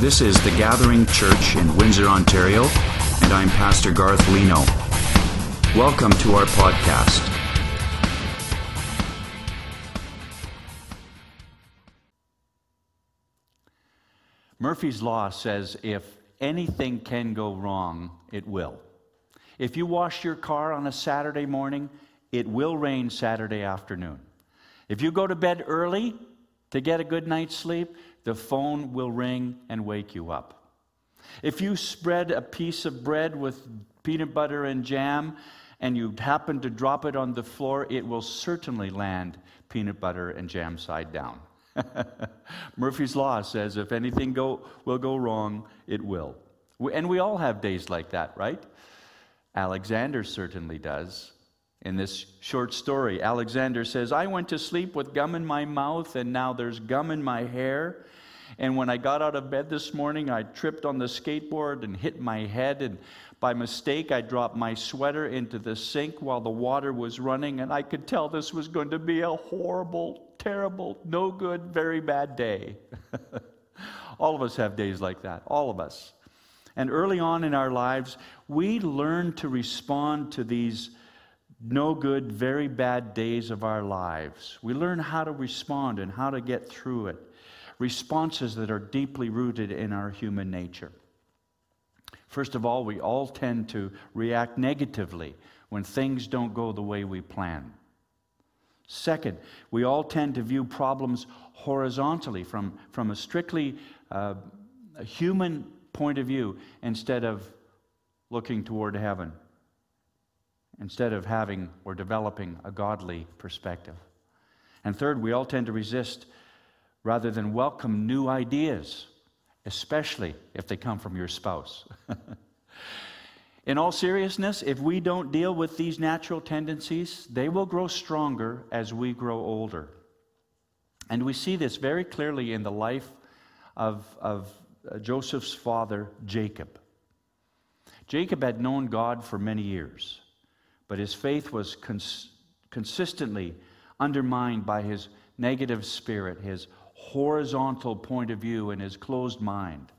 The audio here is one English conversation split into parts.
This is the Gathering Church in Windsor, Ontario, and I'm Pastor Garth Leno. Welcome to our podcast. Murphy's Law says if anything can go wrong, it will. If you wash your car on a Saturday morning, it will rain Saturday afternoon. If you go to bed early to get a good night's sleep, the phone will ring and wake you up. If you spread a piece of bread with peanut butter and jam and you happen to drop it on the floor, it will certainly land peanut butter and jam side down. Murphy's Law says if anything go, will go wrong, it will. And we all have days like that, right? Alexander certainly does. In this short story, Alexander says, I went to sleep with gum in my mouth, and now there's gum in my hair. And when I got out of bed this morning, I tripped on the skateboard and hit my head. And by mistake, I dropped my sweater into the sink while the water was running. And I could tell this was going to be a horrible, terrible, no good, very bad day. all of us have days like that, all of us. And early on in our lives, we learn to respond to these no good, very bad days of our lives. We learn how to respond and how to get through it. Responses that are deeply rooted in our human nature. First of all, we all tend to react negatively when things don't go the way we plan. Second, we all tend to view problems horizontally from, from a strictly uh, a human point of view instead of looking toward heaven, instead of having or developing a godly perspective. And third, we all tend to resist rather than welcome new ideas, especially if they come from your spouse. In all seriousness, if we don't deal with these natural tendencies, they will grow stronger as we grow older. And we see this very clearly in the life of, of uh, Joseph's father, Jacob. Jacob had known God for many years, but his faith was cons- consistently undermined by his negative spirit, his horizontal point of view, and his closed mind.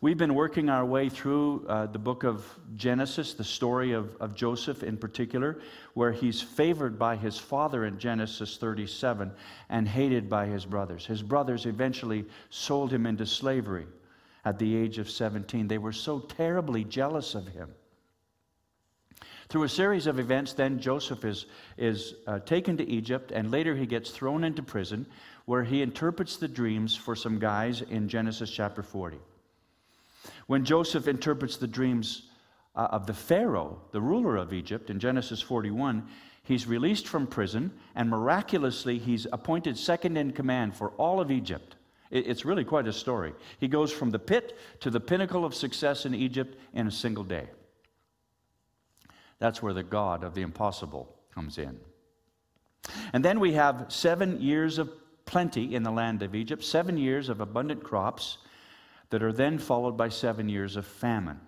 We've been working our way through uh, the book of Genesis, the story of, of Joseph in particular, where he's favored by his father in Genesis 37 and hated by his brothers. His brothers eventually sold him into slavery at the age of 17. They were so terribly jealous of him. Through a series of events, then Joseph is, is uh, taken to Egypt, and later he gets thrown into prison, where he interprets the dreams for some guys in Genesis chapter 40. When Joseph interprets the dreams uh, of the Pharaoh, the ruler of Egypt, in Genesis 41, he's released from prison and miraculously he's appointed second in command for all of Egypt. It's really quite a story. He goes from the pit to the pinnacle of success in Egypt in a single day. That's where the God of the impossible comes in. And then we have seven years of plenty in the land of Egypt, seven years of abundant crops that are then followed by seven years of famine.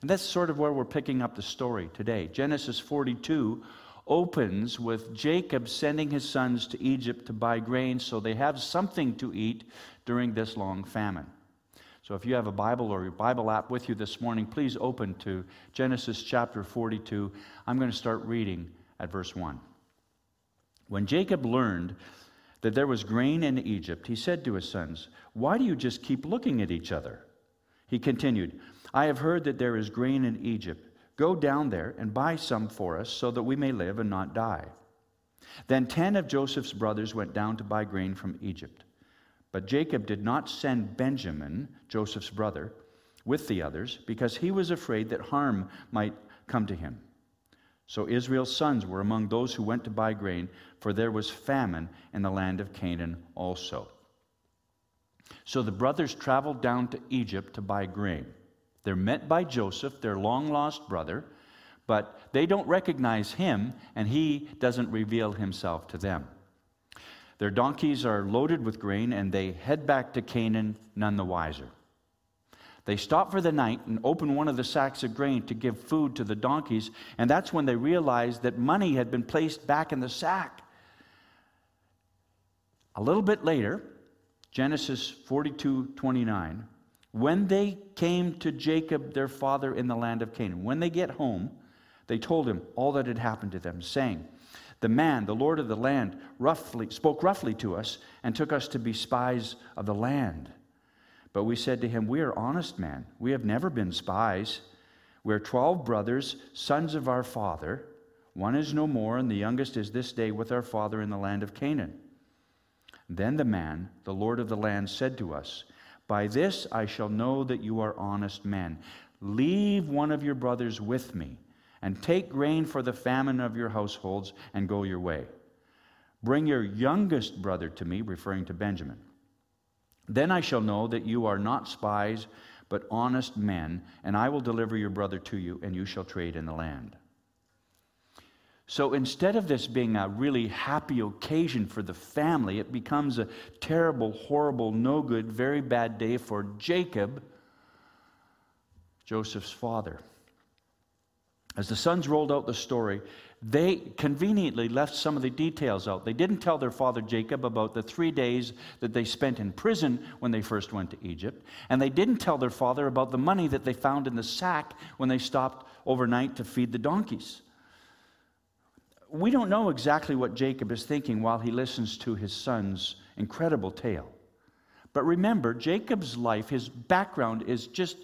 And that's sort of where we're picking up the story today. Genesis 42 opens with Jacob sending his sons to Egypt to buy grain so they have something to eat during this long famine. So if you have a Bible or your Bible app with you this morning, please open to Genesis chapter 42. I'm going to start reading at verse 1. When Jacob learned that there was grain in Egypt, he said to his sons, Why do you just keep looking at each other? He continued, I have heard that there is grain in Egypt. Go down there and buy some for us so that we may live and not die. Then ten of Joseph's brothers went down to buy grain from Egypt. But Jacob did not send Benjamin, Joseph's brother, with the others because he was afraid that harm might come to him. So Israel's sons were among those who went to buy grain, for there was famine in the land of Canaan also. So the brothers traveled down to Egypt to buy grain. They're met by Joseph, their long lost brother, but they don't recognize him, and he doesn't reveal himself to them. Their donkeys are loaded with grain, and they head back to Canaan none the wiser. They stop for the night and open one of the sacks of grain to give food to the donkeys, and that's when they realize that money had been placed back in the sack. A little bit later, Genesis 42 29. When they came to Jacob, their father, in the land of Canaan, when they get home, they told him all that had happened to them, saying, The man, the Lord of the land, roughly, spoke roughly to us and took us to be spies of the land. But we said to him, We are honest men. We have never been spies. We are 12 brothers, sons of our father. One is no more, and the youngest is this day with our father in the land of Canaan. Then the man, the Lord of the land, said to us, by this I shall know that you are honest men. Leave one of your brothers with me, and take grain for the famine of your households, and go your way. Bring your youngest brother to me, referring to Benjamin. Then I shall know that you are not spies, but honest men, and I will deliver your brother to you, and you shall trade in the land. So instead of this being a really happy occasion for the family, it becomes a terrible, horrible, no good, very bad day for Jacob, Joseph's father. As the sons rolled out the story, they conveniently left some of the details out. They didn't tell their father Jacob about the three days that they spent in prison when they first went to Egypt. And they didn't tell their father about the money that they found in the sack when they stopped overnight to feed the donkeys we don't know exactly what Jacob is thinking while he listens to his son's incredible tale. But remember, Jacob's life, his background is just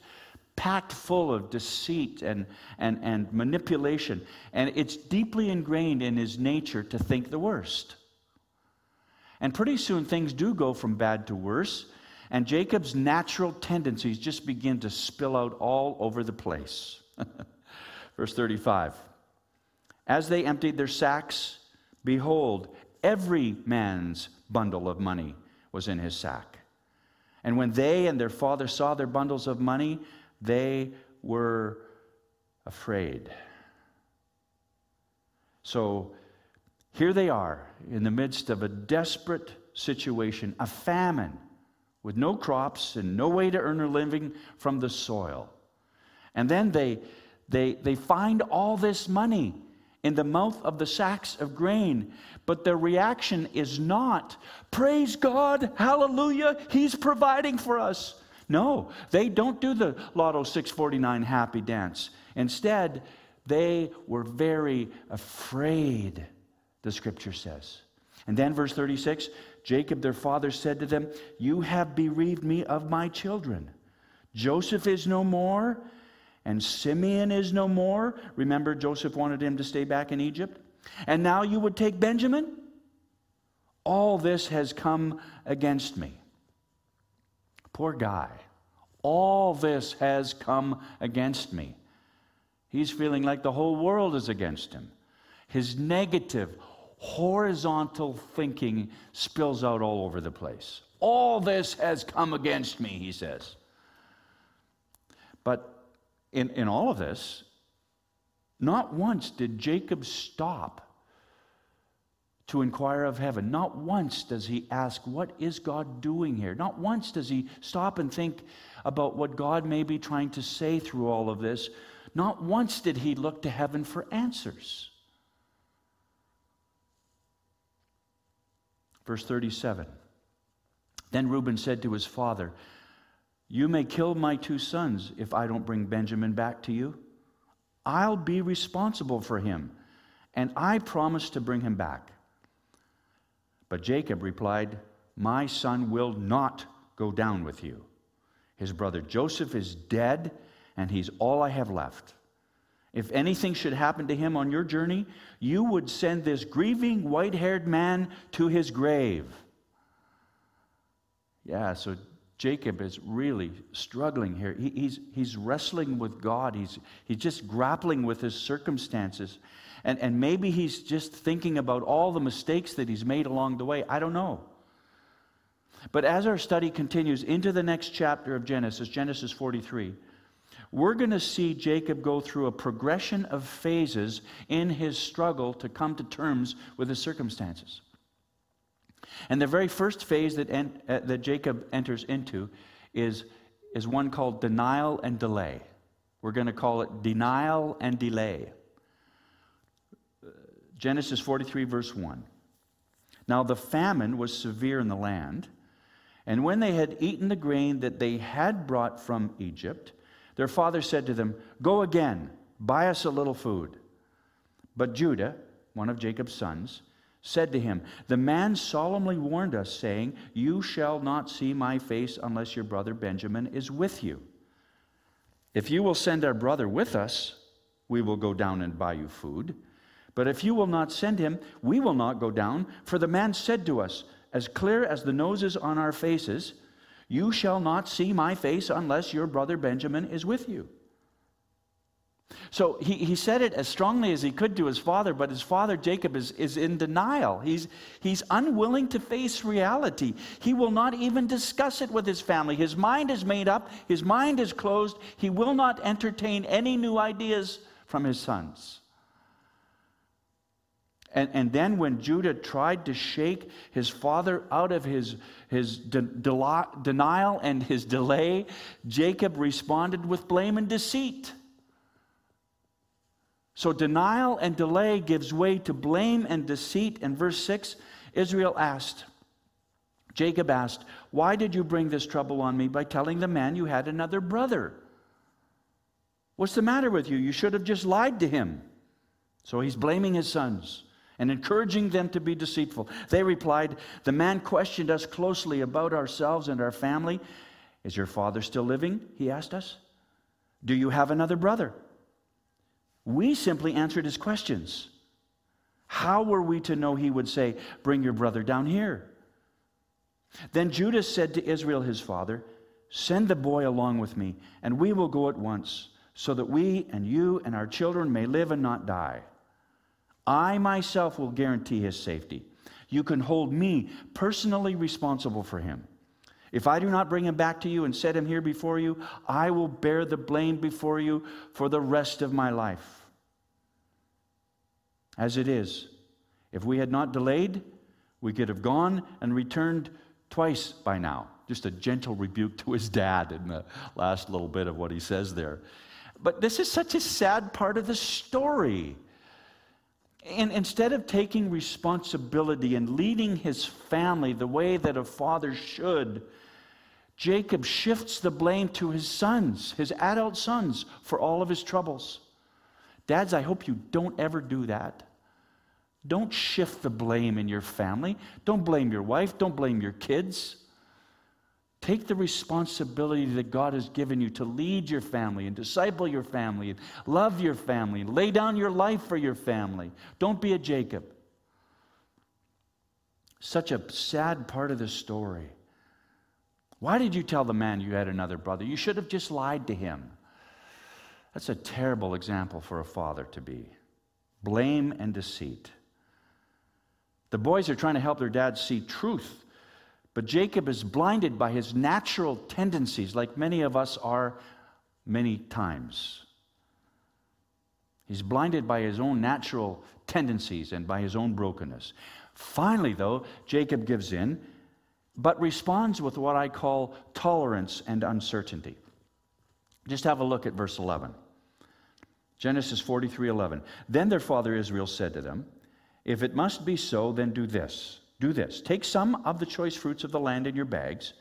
packed full of deceit and, and, and manipulation. And it's deeply ingrained in his nature to think the worst. And pretty soon things do go from bad to worse. And Jacob's natural tendencies just begin to spill out all over the place. Verse 35. As they emptied their sacks, behold, every man's bundle of money was in his sack. And when they and their father saw their bundles of money, they were afraid. So here they are in the midst of a desperate situation, a famine, with no crops and no way to earn a living from the soil. And then they, they, they find all this money in the mouth of the sacks of grain. But their reaction is not, Praise God, hallelujah, He's providing for us. No, they don't do the Lotto 649 happy dance. Instead, they were very afraid, the scripture says. And then, verse 36 Jacob, their father, said to them, You have bereaved me of my children. Joseph is no more and Simeon is no more. Remember, Joseph wanted him to stay back in Egypt. And now you would take Benjamin? All this has come against me. Poor guy. All this has come against me. He's feeling like the whole world is against him. His negative, horizontal thinking spills out all over the place. All this has come against me, he says. But in, in all of this, not once did Jacob stop to inquire of heaven. Not once does he ask, What is God doing here? Not once does he stop and think about what God may be trying to say through all of this. Not once did he look to heaven for answers. Verse 37 Then Reuben said to his father, you may kill my two sons if I don't bring Benjamin back to you. I'll be responsible for him, and I promise to bring him back. But Jacob replied, My son will not go down with you. His brother Joseph is dead, and he's all I have left. If anything should happen to him on your journey, you would send this grieving, white haired man to his grave. Yeah, so Jacob is really struggling here. He, he's, he's wrestling with God, he's, he's just grappling with his circumstances. And, and maybe he's just thinking about all the mistakes that he's made along the way. I don't know. But as our study continues into the next chapter of Genesis, Genesis 43, we're going to see Jacob go through a progression of phases in his struggle to come to terms with his circumstances. And the very first phase that, en- uh, that Jacob enters into is, is one called denial and delay. We're going to call it denial and delay. Genesis 43, verse 1. Now the famine was severe in the land, And when they had eaten the grain that they had brought from Egypt, their father said to them, Go again, buy us a little food. But Judah, one of Jacob's sons, said to him, The man solemnly warned us, saying, You shall not see my face unless your brother Benjamin is with you. If you will send our brother with us, we will go down and buy you food. But if you will not send him, we will not go down. For the man said to us, as clear as the noses on our faces, You shall not see my face unless your brother Benjamin is with you. So he, he said it as strongly as he could to his father, but his father, Jacob, is, is in denial. He's, he's unwilling to face reality. He will not even discuss it with his family. His mind is made up, his mind is closed. He will not entertain any new ideas from his sons. And, and then when Judah tried to shake his father out of his, his de- de- denial and his delay, Jacob responded with blame and deceit. So denial and delay gives way to blame and deceit. In verse 6, Israel asked, Jacob asked, Why did you bring this trouble on me by telling the man you had another brother? What's the matter with you? You should have just lied to him. So he's blaming his sons and encouraging them to be deceitful. They replied, The man questioned us closely about ourselves and our family. Is your father still living? He asked us. Do you have another brother? We simply answered his questions. How were we to know he would say, Bring your brother down here? Then Judas said to Israel his father, Send the boy along with me, and we will go at once, so that we and you and our children may live and not die. I myself will guarantee his safety. You can hold me personally responsible for him. If I do not bring him back to you and set him here before you, I will bear the blame before you for the rest of my life. As it is, if we had not delayed, we could have gone and returned twice by now. Just a gentle rebuke to his dad in the last little bit of what he says there. But this is such a sad part of the story. And instead of taking responsibility and leading his family the way that a father should, Jacob shifts the blame to his sons, his adult sons, for all of his troubles. Dads, I hope you don't ever do that. Don't shift the blame in your family. Don't blame your wife. Don't blame your kids. Take the responsibility that God has given you to lead your family and disciple your family and love your family lay down your life for your family. Don't be a Jacob. Such a sad part of the story. Why did you tell the man you had another brother? You should have just lied to him. That's a terrible example for a father to be. Blame and deceit. The boys are trying to help their dad see truth but Jacob is blinded by his natural tendencies, like many of us are many times. He's blinded by his own natural tendencies and by his own brokenness. Finally, though, Jacob gives in, but responds with what I call tolerance and uncertainty. Just have a look at verse 11. Genesis 43 11. Then their father Israel said to them, If it must be so, then do this do this take some of the choice fruits of the land in your bags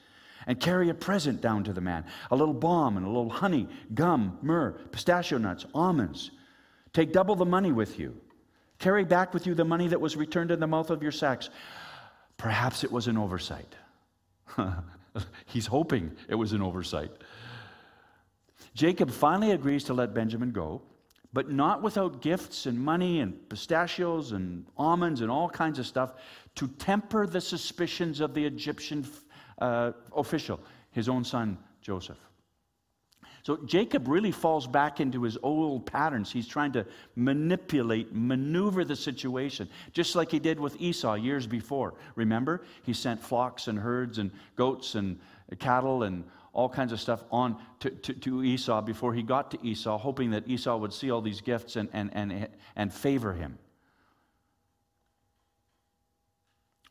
and carry a present down to the man a little balm and a little honey, gum, myrrh, pistachio nuts, almonds. Take double the money with you. Carry back with you the money that was returned in the mouth of your sacks. Perhaps it was an oversight. He's hoping it was an oversight. Jacob finally agrees to let Benjamin go, but not without gifts and money and pistachios and almonds and all kinds of stuff to temper the suspicions of the Egyptian uh, official, his own son Joseph. So Jacob really falls back into his old patterns. He's trying to manipulate, maneuver the situation, just like he did with Esau years before. Remember? He sent flocks and herds and goats and cattle and all kinds of stuff on to, to, to, Esau before he got to Esau, hoping that Esau would see all these gifts and, and, and, and favor him.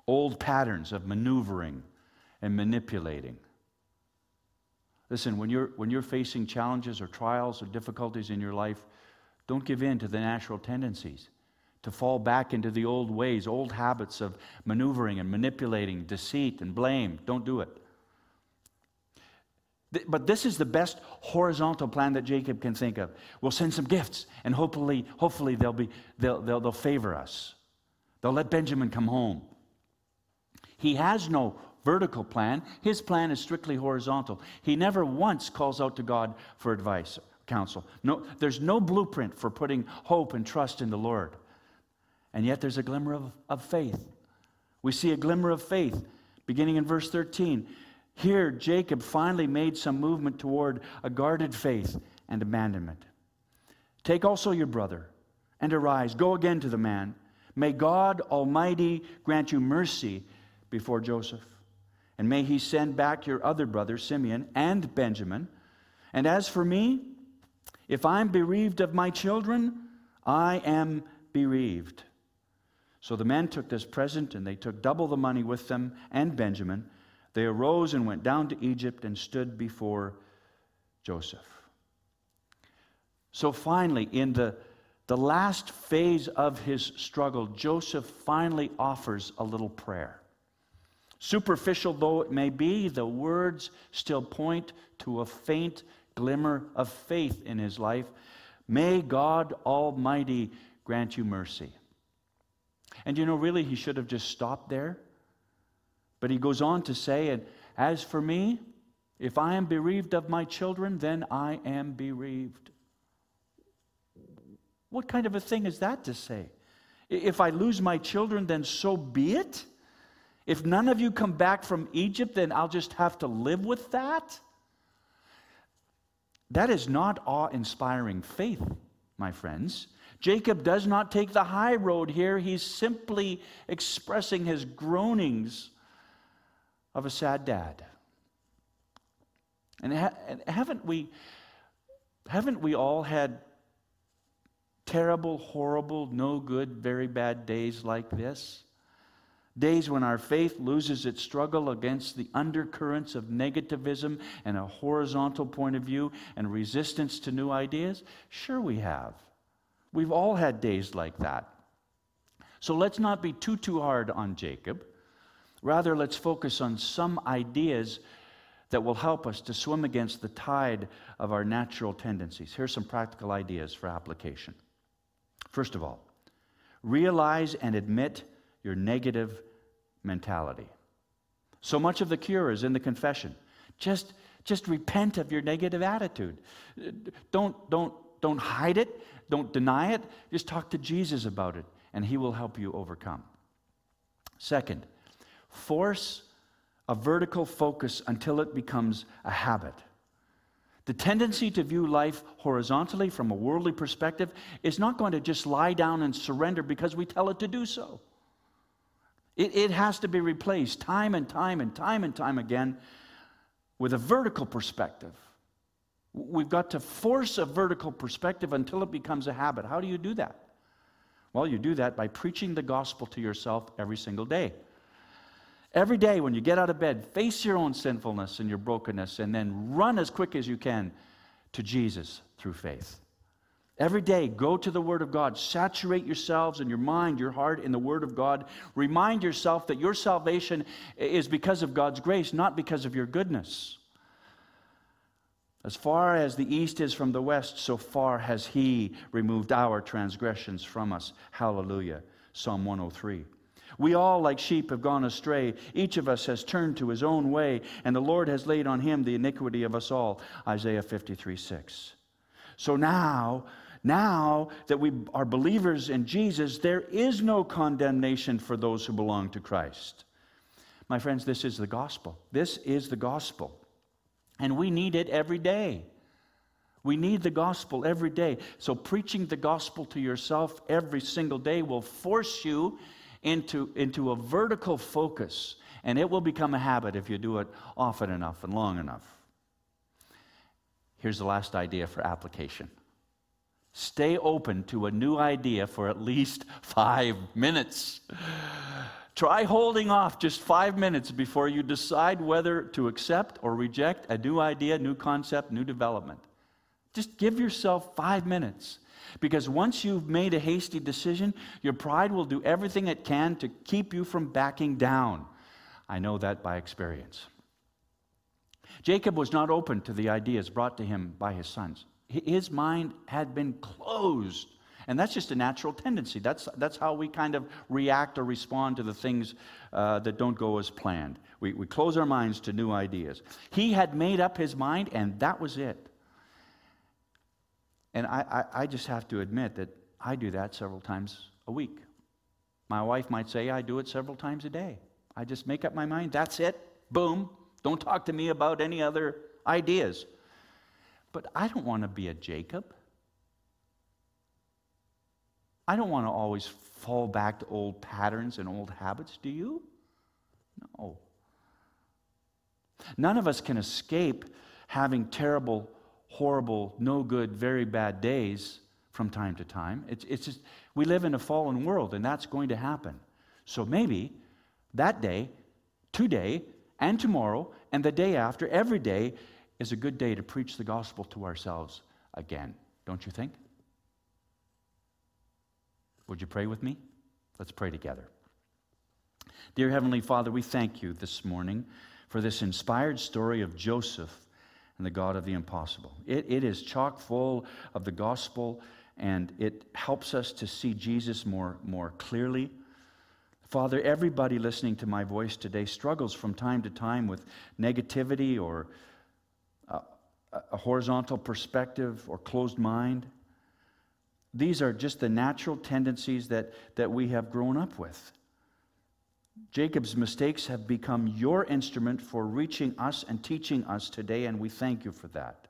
Old patterns of maneuvering and manipulating. Listen, when you're, when you're facing challenges or trials or difficulties in your life, don't give in to the natural tendencies to fall back into the old ways, old habits of maneuvering and manipulating, deceit and blame. Don't do it. But this is the best horizontal plan that Jacob can think of. We'll send some gifts, and hopefully, hopefully they'll, be, they'll, they'll, they'll favor us. They'll let Benjamin come home. He has no vertical plan. His plan is strictly horizontal. He never once calls out to God for advice, counsel. No, there's no blueprint for putting hope and trust in the Lord. And yet there's a glimmer of, of faith. We see a glimmer of faith beginning in verse 13. Here, Jacob finally made some movement toward a guarded faith and abandonment. Take also your brother and arise, go again to the man. May God Almighty grant you mercy before Joseph. And may he send back your other brother, Simeon and Benjamin. And as for me, if I'm bereaved of my children, I am bereaved. So the men took this present, and they took double the money with them and Benjamin they arose and went down to Egypt and stood before Joseph. So finally, in the, the last phase of his struggle, Joseph finally offers a little prayer. Superficial though it may be, the words still point to a faint glimmer of faith in his life. May God Almighty grant you mercy. And you know, really, he should have just stopped there. But he goes on to say, And as for me, if I am bereaved of my children, then I am bereaved. What kind of a thing is that to say? If I lose my children, then so be it? If none of you come back from Egypt, then I'll just have to live with that? That is not awe inspiring faith, my friends. Jacob does not take the high road here. He's simply expressing his groanings of a sad dad. And, ha- and haven't we haven't we all had terrible, horrible, no good, very bad days like this? Days when our faith loses its struggle against the undercurrents of negativism and a horizontal point of view and resistance to new ideas? Sure, we have. We've all had days like that. So let's not be too, too hard on Jacob. Rather, let's focus on some ideas that will help us to swim against the tide of our natural tendencies. Here's some practical ideas for application. First of all, realize and admit your negative mentality. So much of the cure is in the confession. Just, just repent of your negative attitude. Don't, don't, don't hide it, don't deny it. Just talk to Jesus about it, and he will help you overcome. Second, Force a vertical focus until it becomes a habit. The tendency to view life horizontally from a worldly perspective is not going to just lie down and surrender because we tell it to do so. It, it has to be replaced time and time and time and time again with a vertical perspective. We've got to force a vertical perspective until it becomes a habit. How do you do that? Well, you do that by preaching the gospel to yourself every single day. Every day when you get out of bed, face your own sinfulness and your brokenness, and then run as quick as you can to Jesus through faith. Every day, go to the Word of God. Saturate yourselves and your mind, your heart in the Word of God. Remind yourself that your salvation is because of God's grace, not because of your goodness. As far as the east is from the west, so far has He removed our transgressions from us. Hallelujah. Psalm 103. We all, like sheep, have gone astray. Each of us has turned to his own way, and the Lord has laid on him the iniquity of us all. Isaiah 53 6. So now, now that we are believers in Jesus, there is no condemnation for those who belong to Christ. My friends, this is the gospel. This is the gospel. And we need it every day. We need the gospel every day. So, preaching the gospel to yourself every single day will force you into, into a vertical focus, and it will become a habit if you do it often enough and long enough. Here's the last idea for application stay open to a new idea for at least five minutes. Try holding off just five minutes before you decide whether to accept or reject a new idea, new concept, new development. Just give yourself five minutes. Because once you've made a hasty decision, your pride will do everything it can to keep you from backing down. I know that by experience. Jacob was not open to the ideas brought to him by his sons. His mind had been closed. And that's just a natural tendency. That's, that's how we kind of react or respond to the things uh, that don't go as planned. We, we close our minds to new ideas. He had made up his mind, and that was it. And I, I, I just have to admit that I do that several times a week. My wife might say I do it several times a day. I just make up my mind, that's it, boom. Don't talk to me about any other ideas. But I don't want to be a Jacob. I don't want to always fall back to old patterns and old habits, do you? No. None of us can escape having terrible, horrible, no good, very bad days from time to time. It's, it's just, we live in a fallen world, and that's going to happen. So maybe that day, today, and tomorrow, and the day after, every day is a good day to preach the gospel to ourselves again. Don't you think? Would you pray with me? Let's pray together. Dear Heavenly Father, we thank you this morning for this inspired story of Joseph and the God of the impossible. It, it is chock full of the gospel and it helps us to see Jesus more, more clearly. Father, everybody listening to my voice today struggles from time to time with negativity or a, a horizontal perspective or closed mind. These are just the natural tendencies that, that we have grown up with. Jacob's mistakes have become your instrument for reaching us and teaching us today, and we thank you for that.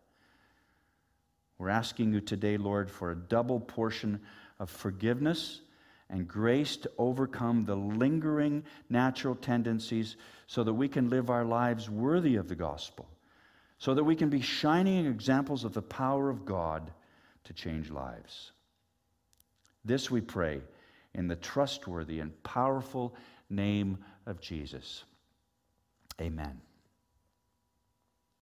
We're asking you today, Lord, for a double portion of forgiveness and grace to overcome the lingering natural tendencies so that we can live our lives worthy of the gospel, so that we can be shining examples of the power of God to change lives. This we pray in the trustworthy and powerful name of Jesus. Amen.